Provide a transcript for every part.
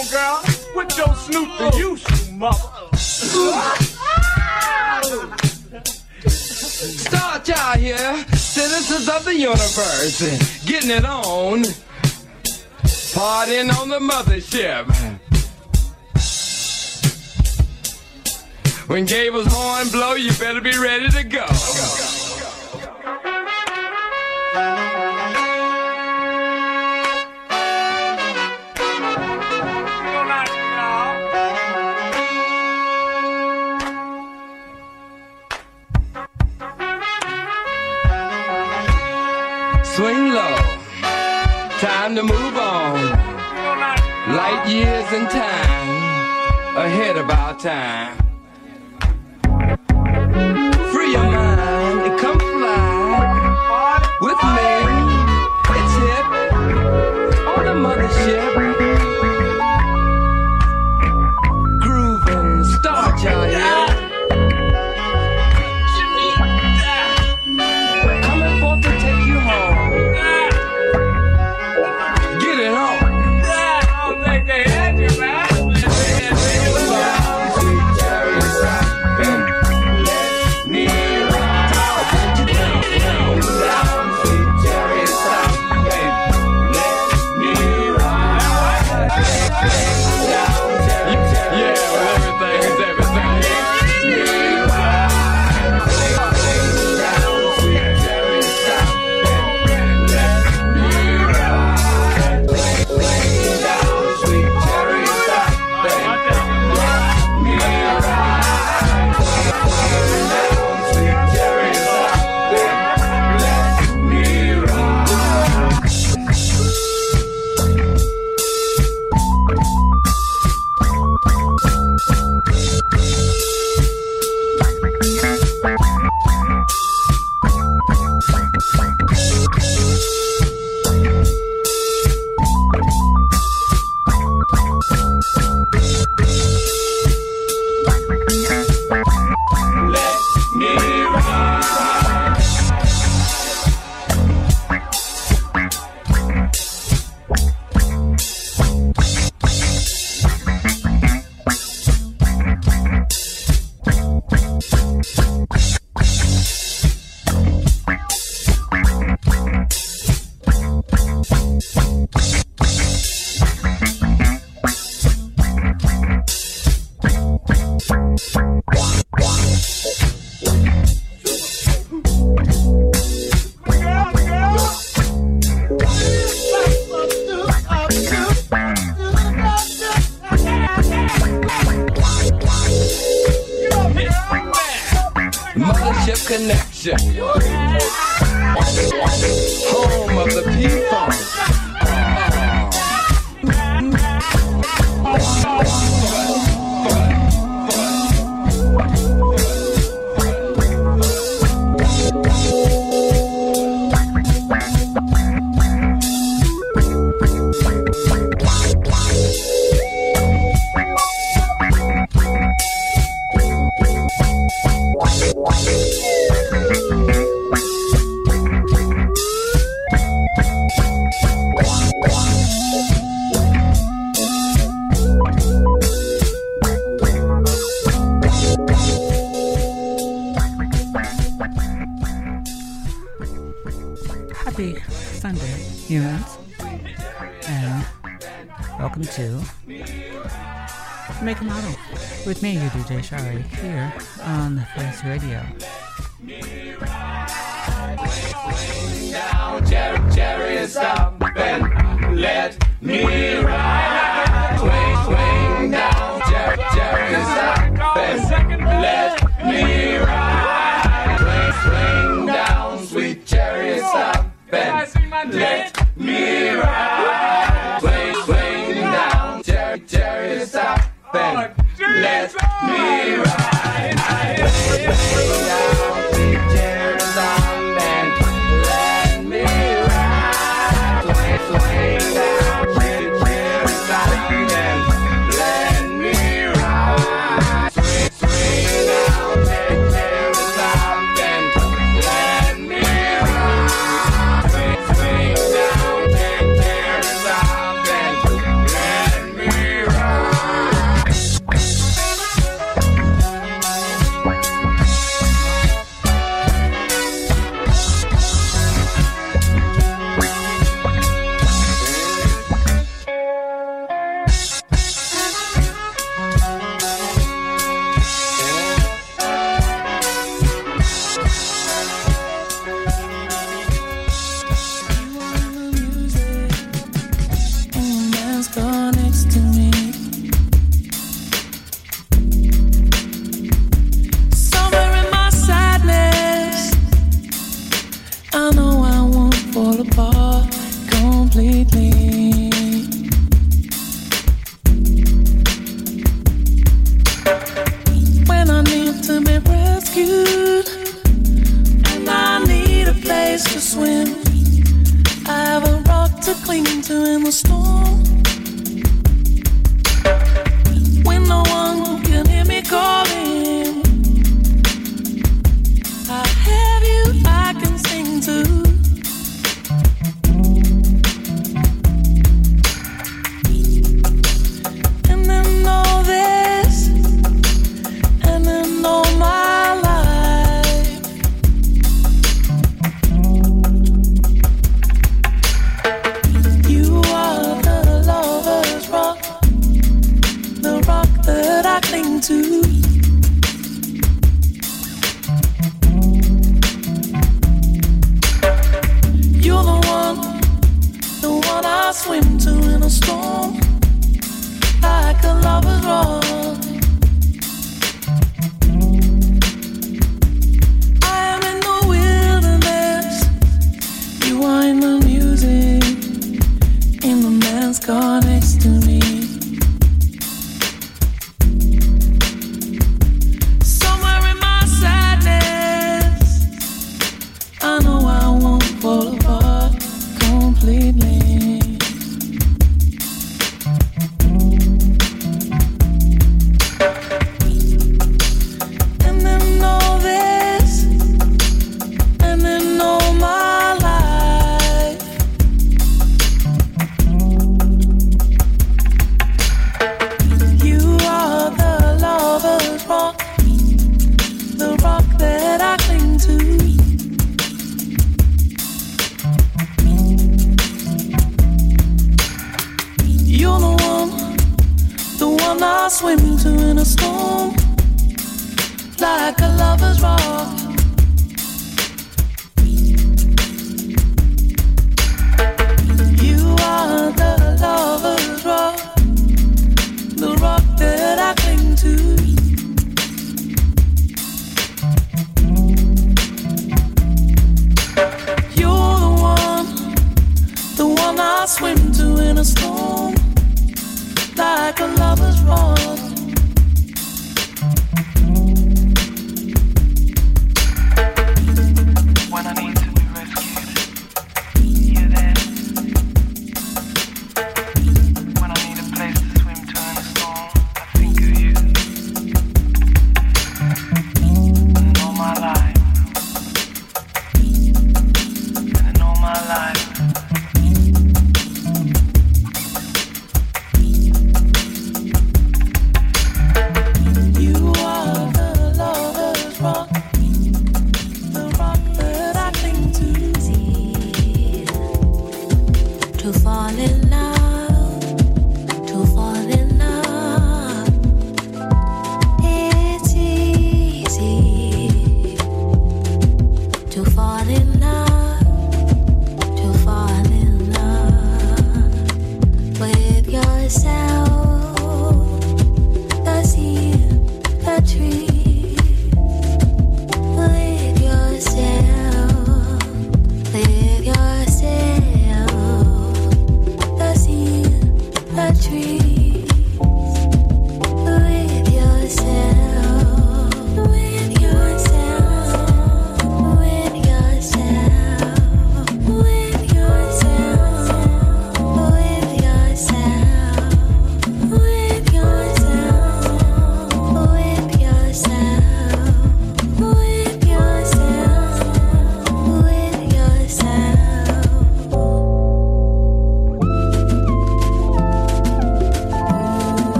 On, come on, girl. Put your snoot to use, you mother. Star Child here, citizens of the universe, getting it on, partying on the mothership. When Gable's horn blow, you better be ready to go. Good Swing low, time to move on. Light years in time, ahead of our time.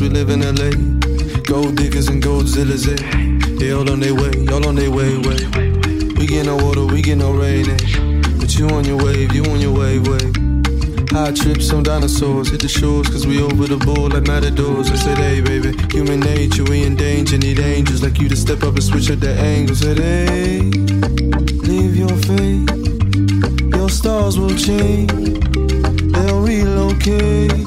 we live in LA. Gold diggers and goldzillas, eh? They all on their way, all on their way, way. We get no water, we get no rain, eh? But you on your wave, you on your wave, way. High trips on dinosaurs, hit the shores, cause we over the bull like matadors. I said, hey, baby, human nature, we in danger, need angels like you to step up and switch up the angles. Said, hey, leave your fate, your stars will change, they'll relocate.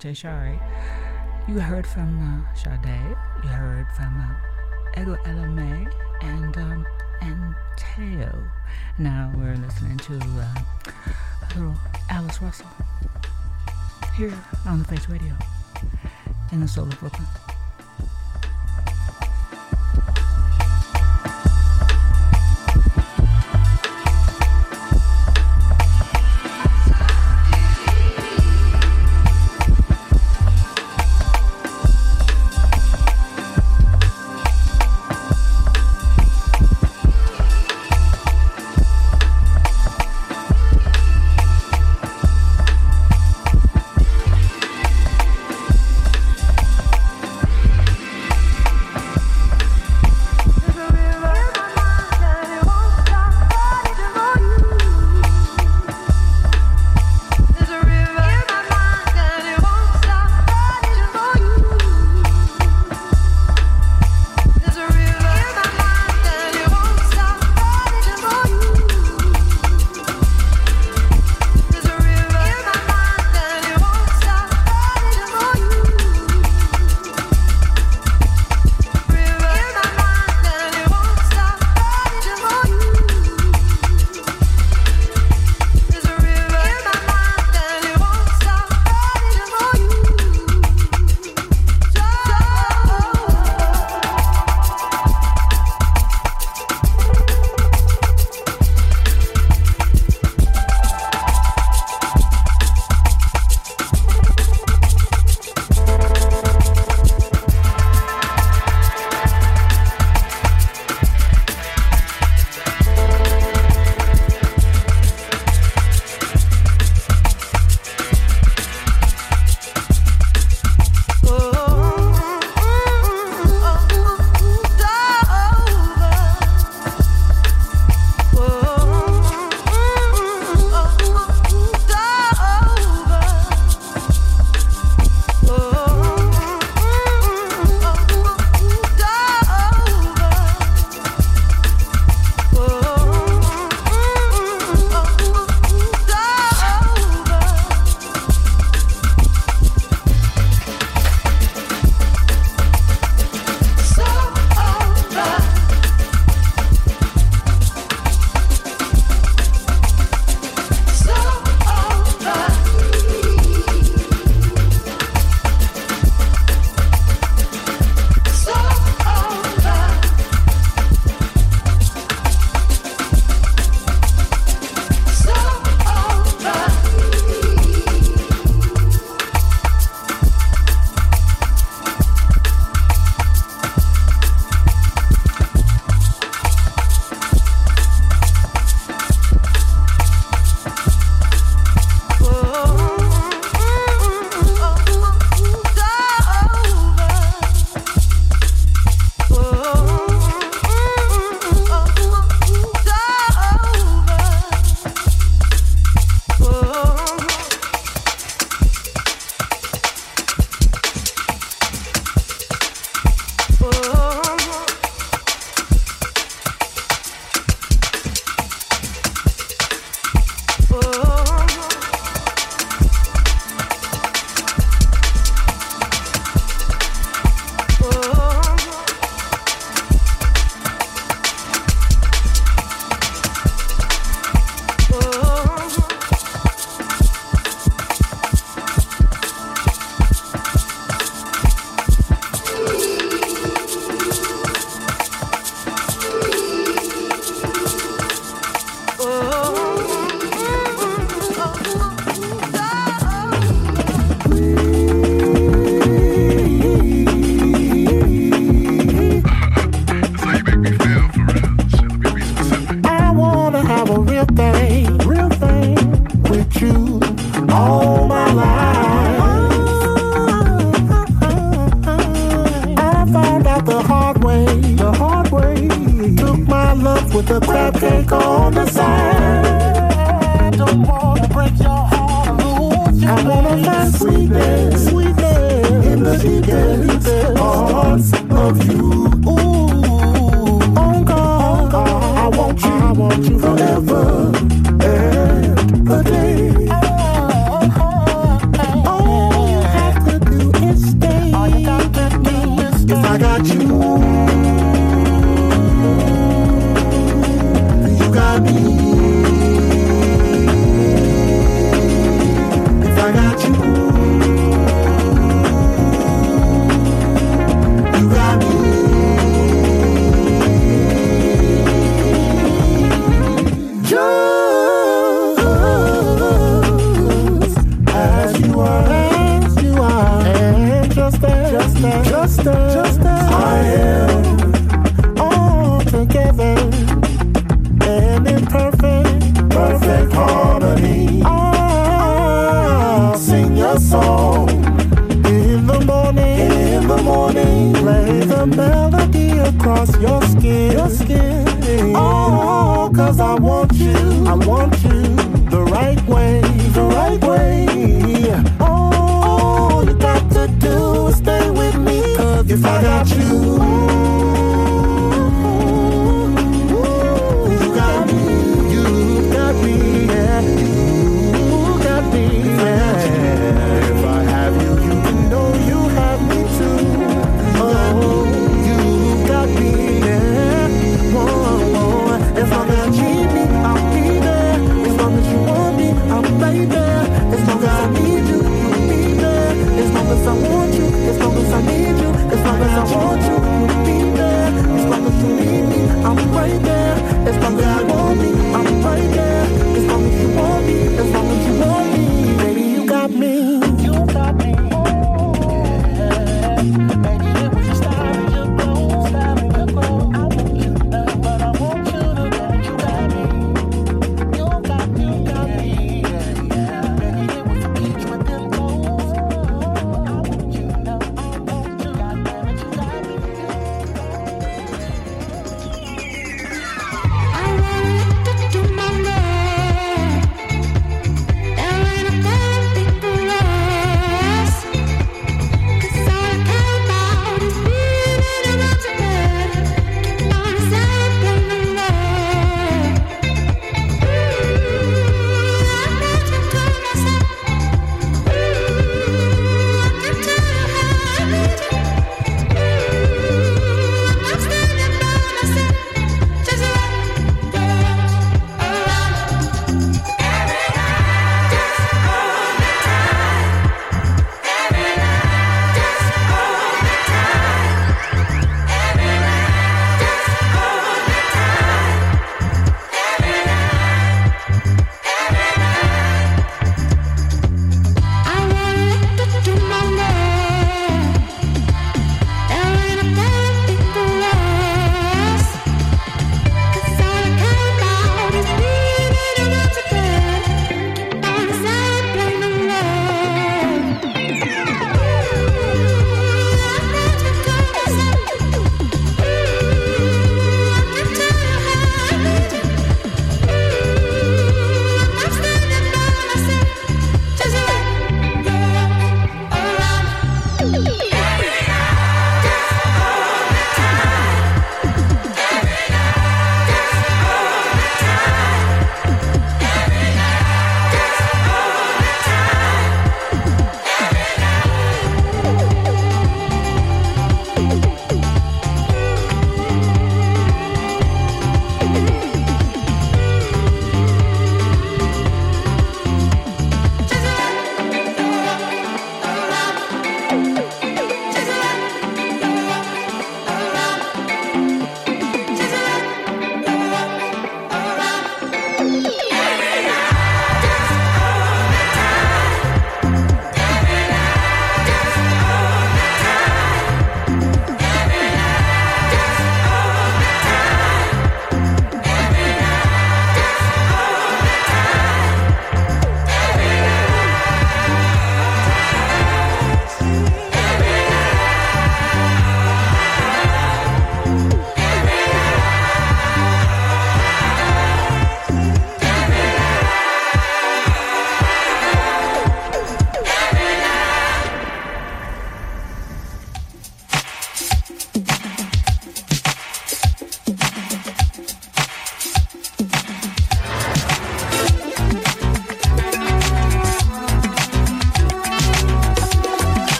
DJ Sharee. You heard from uh, Sade, you heard from uh, Ego Ella May, and um, and Teo. Now we're listening to uh, little Alice Russell here on the Face Radio in the soul of Brooklyn.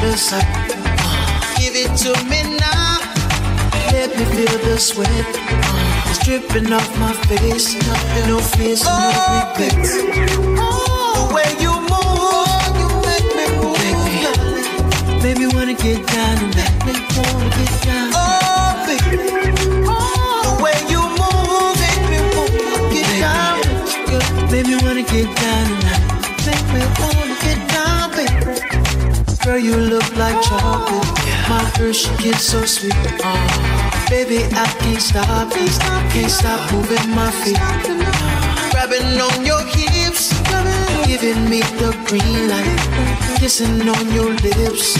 The sight. Give it to me now. Let me feel the sweat. It's dripping off my face. No fears, no regrets. Oh, when you move, you make me move. Baby, baby wanna get down and make me wanna Girl, you look like chocolate. My girl, she gets so sweet. Oh, baby, I can't stop it. Can't stop moving my feet. Grabbing on your hips, giving me the green light. Kissing on your lips,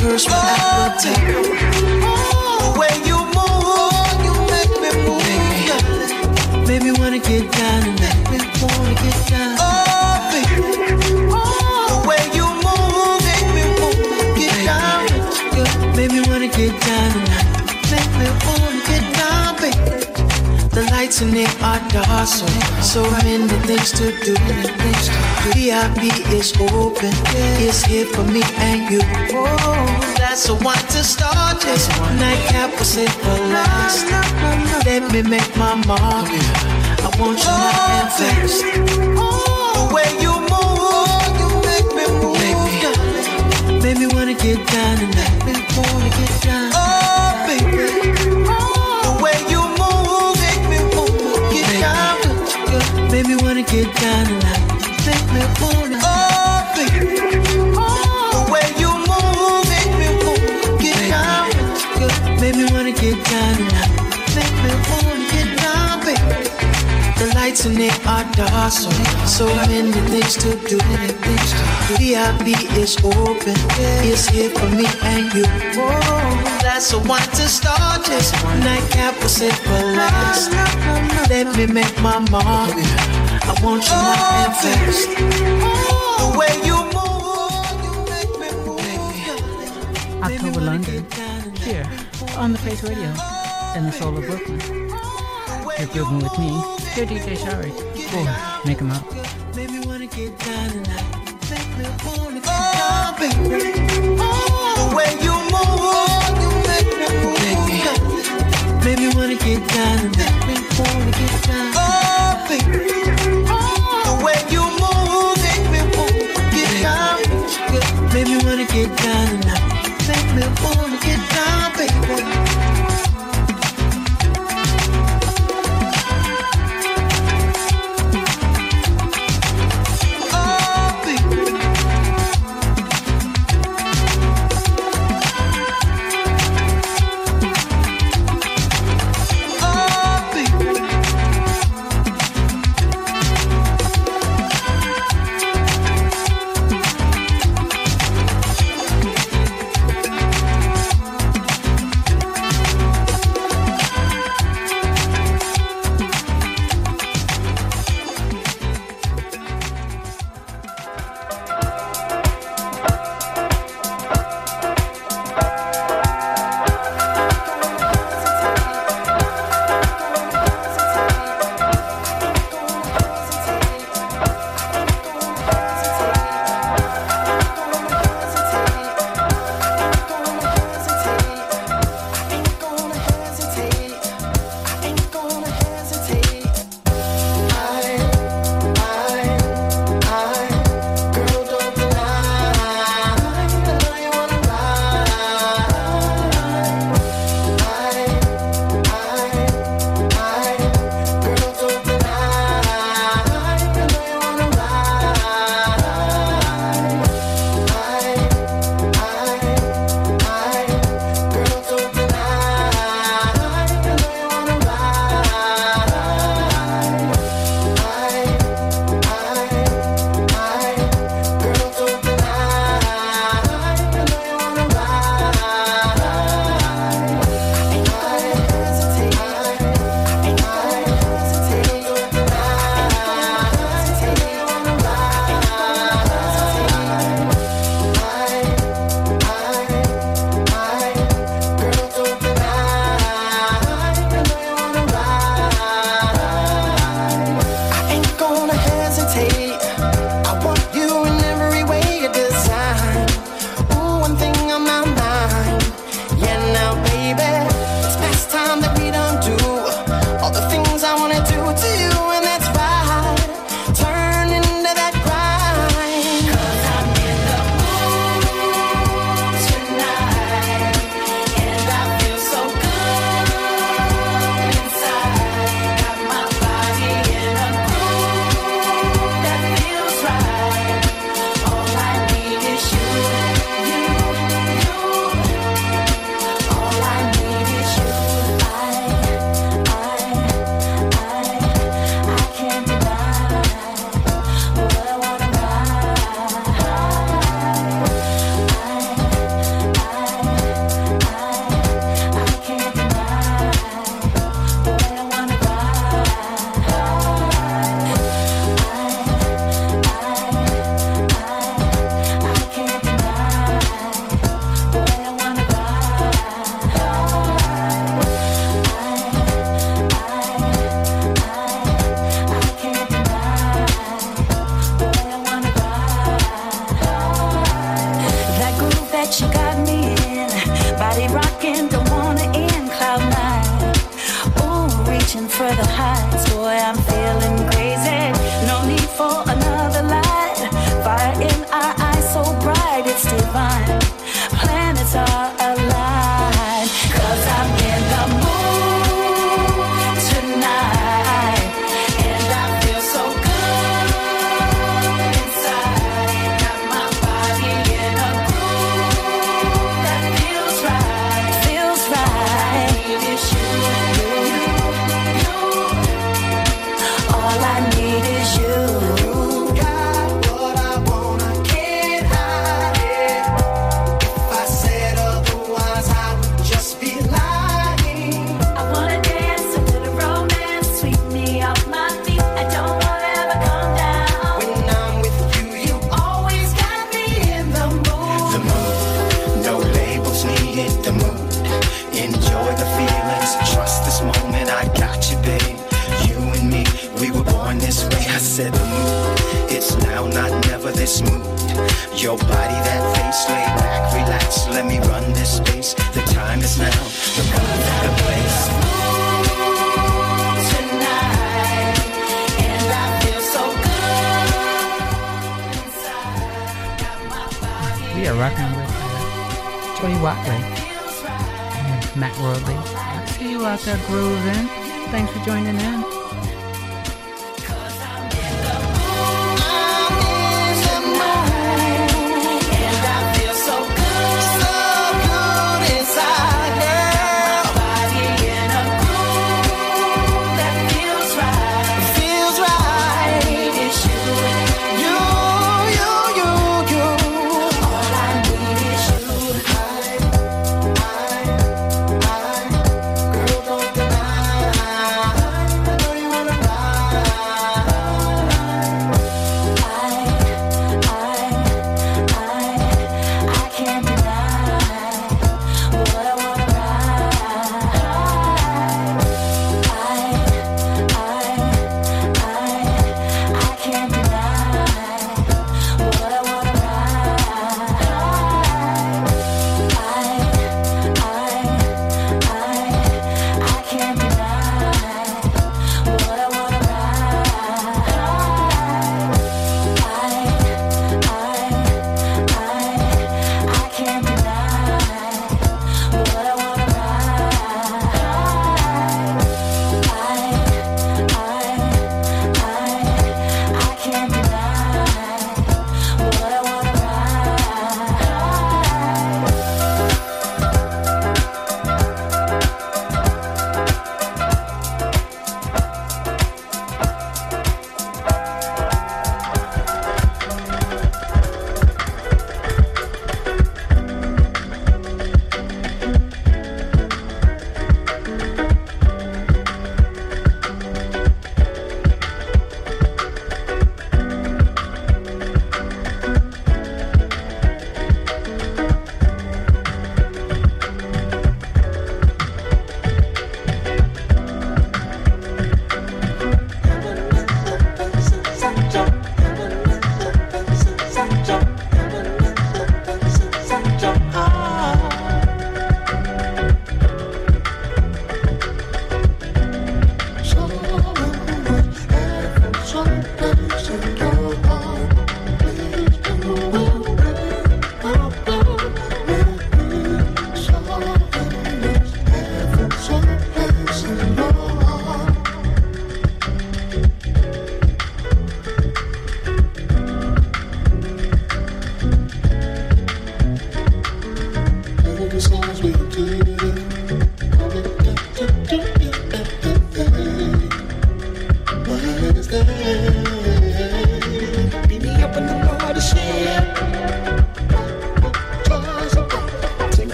curse my appetite. Oh, when you move, you make me move. Baby, wanna get down and make me wanna get down. The it are dark, so so many things to do. The VIP is open, it's here for me and you. Oh, that's the one to start this. Nightcap will save for last. Let me make my mark. I want you now and fast. Oh, when you move, in it makes me feel good get down get made me wanna get down get the mood get the lights tonight are dark, so so many things to do. VIP is open, it's here for me and you. Oh, that's the one to start this. Nightcap will sit for last. Let me make my mark. I want you now and fast. Oh, when oh. you move, you make me move. October London, here on the Face Radio in the soul of Brooklyn. You're grooving with me, your DJ Sharee, for Make and Model. Baby, wanna get down tonight. Make me wanna get down, oh, baby.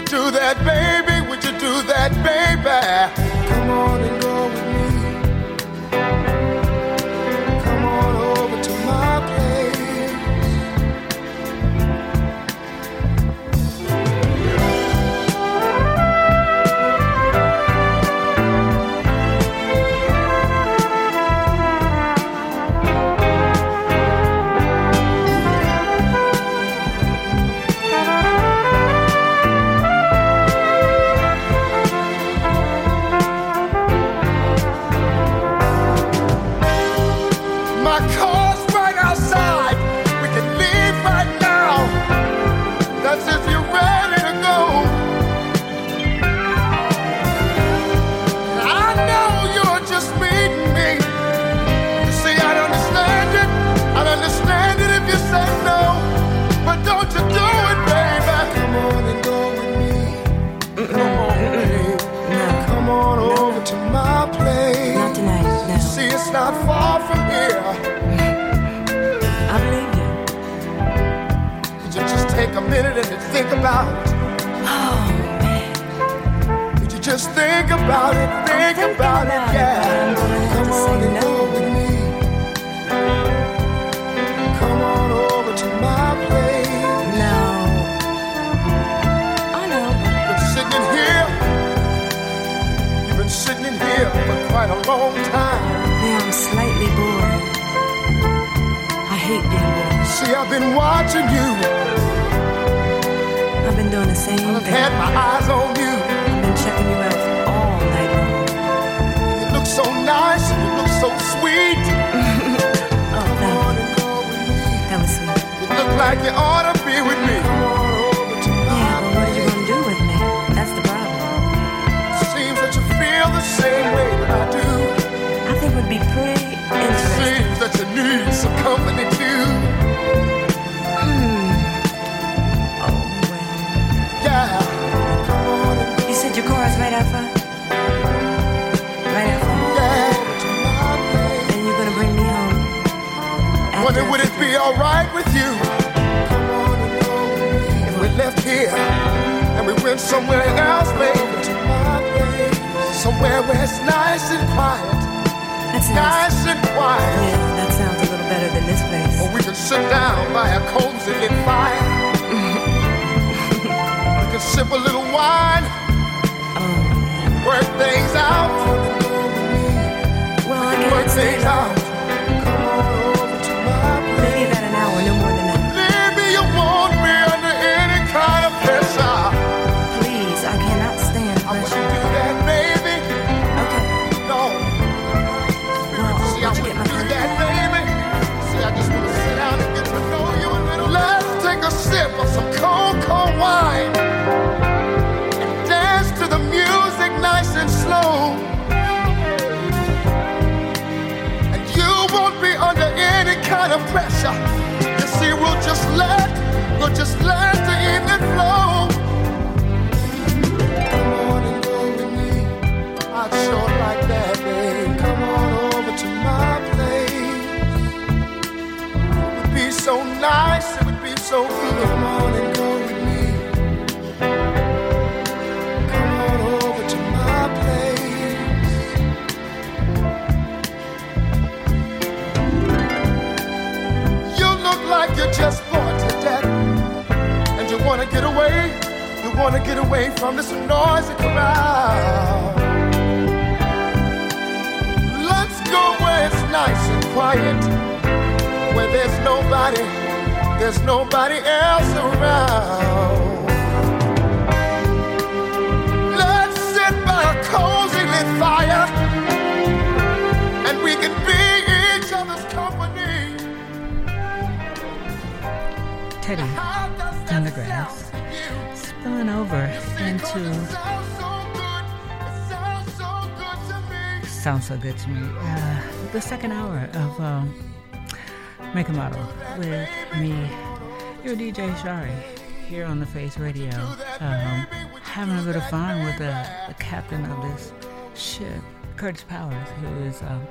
You do that, baby? Would you do that, baby? Come on and go take a minute and think about it? Oh, man. Would you just think about it? Think about it, yeah. Come on and go with me. Come on over to my place. No. I know. You've been sitting in here. You've been sitting in here for quite a long time. Yeah, I'm slightly bored. I hate being bored. See, I've been watching you. I've been doing the same thing. I've had my eyes on you. I've been checking you out all night long. You look so nice. You look so sweet. oh, thank you. That was sweet. You look like you ought to be with me. Yeah, but what are you gonna do with me? That's the problem. Seems that you feel the same way that I do. I think it would be pretty interesting. Seems that you need some company. Wonder would it be alright with you? If we left here and we went somewhere else, baby. Somewhere where it's nice and quiet. That's nice. and quiet. Yeah, that sounds a little better than this place. Or we can sit down by a cozy lit fire. we can sip a little wine. Oh. Work things out. Well, I can work things out. Just let from this noisy crowd. Let's go where it's nice and quiet, where there's nobody, there's nobody else around. Let's sit by a cozy lit fire, and we can be each other's company. Teddy Pendergrass spilling over into sounds so good to me. Uh, the second hour of um, Make and Model with me, your DJ Sharee, here on the Face Radio, um, having a bit of fun with the, the captain of this ship, Curtis Powers, who is um,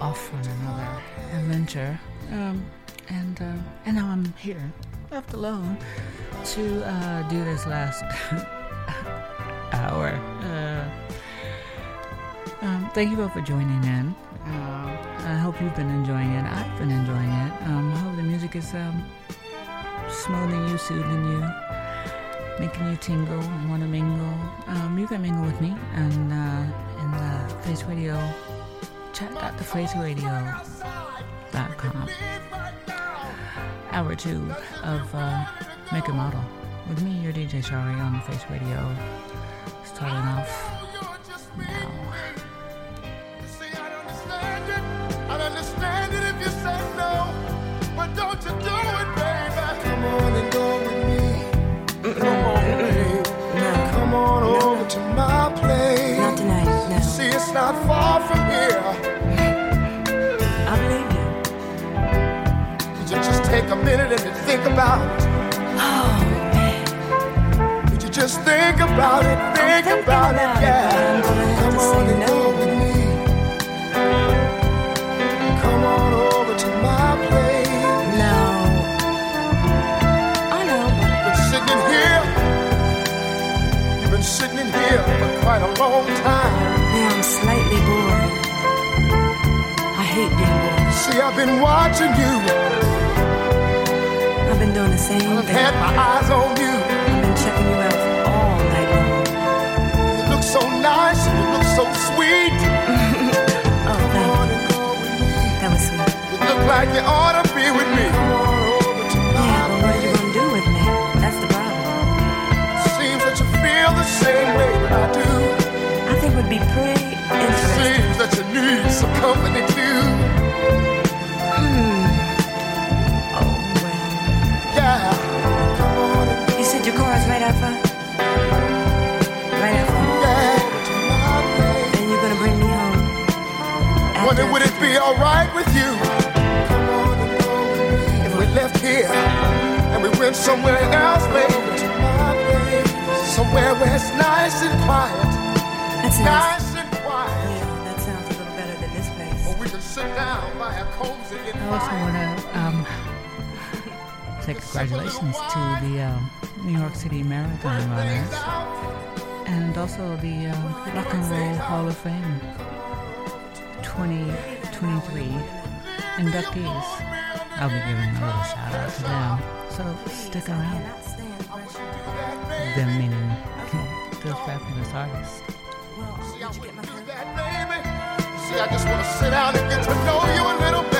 off on another adventure. Um, and uh, and now I'm here, left alone, to uh, do this last hour. Uh, um, thank you all for joining in. Uh, I hope you've been enjoying it. I've been enjoying it. Um, I hope the music is um, smoothing you, soothing you, making you tingle and want to mingle. Um, you can mingle with me and uh, in the Face Radio chat.thefaceradio.com. Hour two of uh, Make and Model with me, your DJ Sharee on the Face Radio. Starting off now. I'd understand it if you said no, but don't you do it, baby. Come on and go with me. Come on, baby. Come on over to my place. Not tonight, no. See, it's not far from here. I believe you. Could you just take a minute and think about it? Oh, you just think about it? Think about it, yeah. Come on and with me. Come on over to my place. No. I know, Been sitting here. You've been sitting in here for quite a long time. Yeah, I'm slightly bored. I hate being bored. See, I've been watching you. Been doing the same I've had my eyes on you. I've been checking you out all night long. You look so nice. You look so sweet. Oh, thank you. That was sweet. You look like you ought to be with me. Yeah, but what are you gonna do with me? That's the problem. Seems that you feel the same way that I do. I think it would be pretty interesting. Seems that you need some company Wonder would it be alright with you if we left here and we went somewhere else, baby? Somewhere where it's nice and quiet. That's nice and quiet. Yeah, that sounds a little better than this place. Or we can sit down by a cozy and I also want to um, say congratulations to the um, New York City Marathon runners and also the um, Rock and Roll Hall of Fame. 2023 inductees. I'll be giving a little shout out to them. So stick around. Them meaning those fabulous artists. See, I just want to sit down and get to know you a little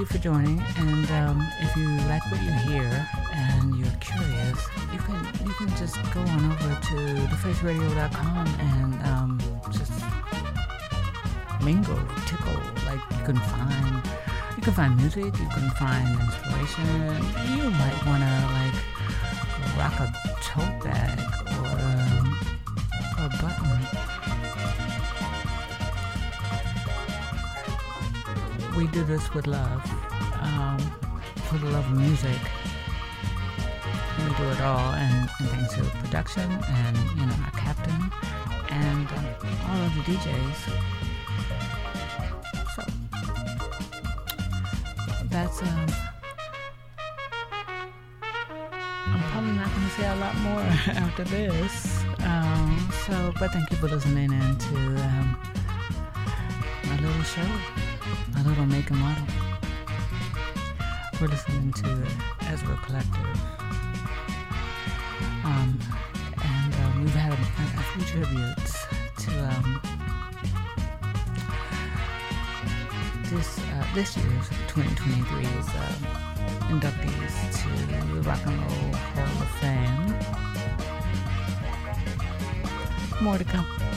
you for joining. And um, if you like what you hear and you're curious, you can you can just go on over to thefaceradio.com and um, just mingle, tickle. Like you can find you can find music, you can find inspiration. You might wanna like rock a tote bag We do this with love, um, for the love of music. We do it all, and, and thanks to production and you know our captain and um, all of the DJs. So that's um. I'm probably not going to say a lot more after this. Um, so, but thank you for listening in to um, my little show, my little make and model. We're listening to Ezra Collective. Um, and um, we've had a, a few tributes to um, this uh, this year's 2023's um, inductees to the Rock and Roll Hall of Fame. More to come.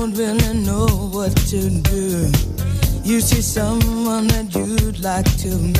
don't really know what to do. You see someone that you'd like to meet